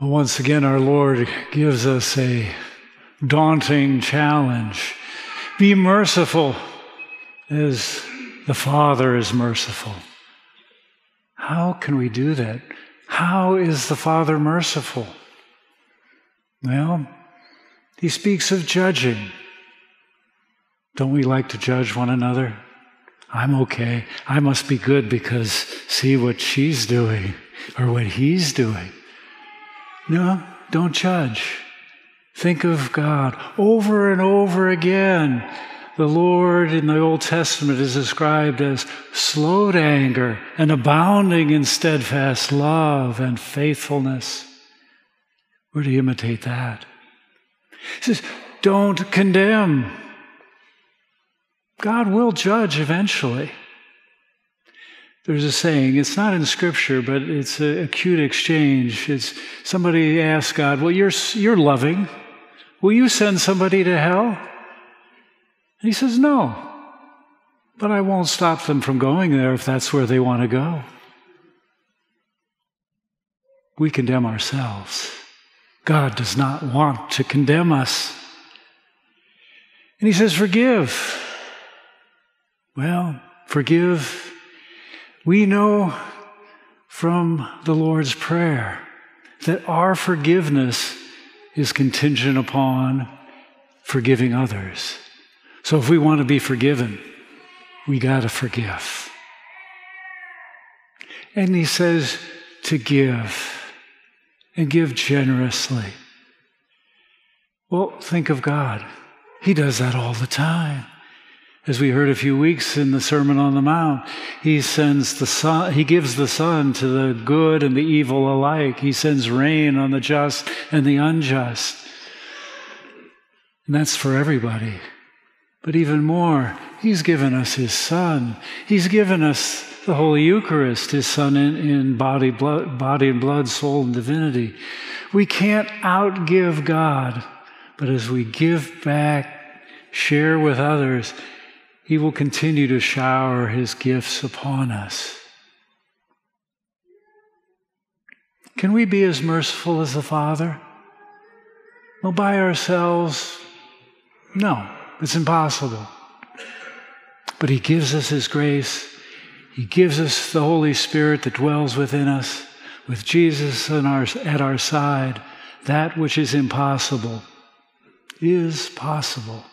Once again, our Lord gives us a daunting challenge. Be merciful as the Father is merciful. How can we do that? How is the Father merciful? Well, he speaks of judging. Don't we like to judge one another? I'm okay. I must be good because see what she's doing or what he's doing. No, don't judge. Think of God over and over again. The Lord in the Old Testament is described as slow to anger and abounding in steadfast love and faithfulness. We're to imitate that. He says, don't condemn. God will judge eventually. There's a saying, it's not in scripture, but it's a acute exchange. It's somebody asks God, Well, you're, you're loving. Will you send somebody to hell? And he says, No. But I won't stop them from going there if that's where they want to go. We condemn ourselves. God does not want to condemn us. And he says, Forgive. Well, forgive we know from the Lord's Prayer that our forgiveness is contingent upon forgiving others. So if we want to be forgiven, we got to forgive. And he says to give and give generously. Well, think of God. He does that all the time. As we heard a few weeks in the Sermon on the Mount, he sends the sun, he gives the sun to the good and the evil alike. He sends rain on the just and the unjust. And that's for everybody. But even more, he's given us his son. He's given us the Holy Eucharist, his son in, in body, blood, body and blood, soul and divinity. We can't outgive God, but as we give back, share with others, he will continue to shower His gifts upon us. Can we be as merciful as the Father? Well, by ourselves, no, it's impossible. But He gives us His grace. He gives us the Holy Spirit that dwells within us. With Jesus our, at our side, that which is impossible is possible.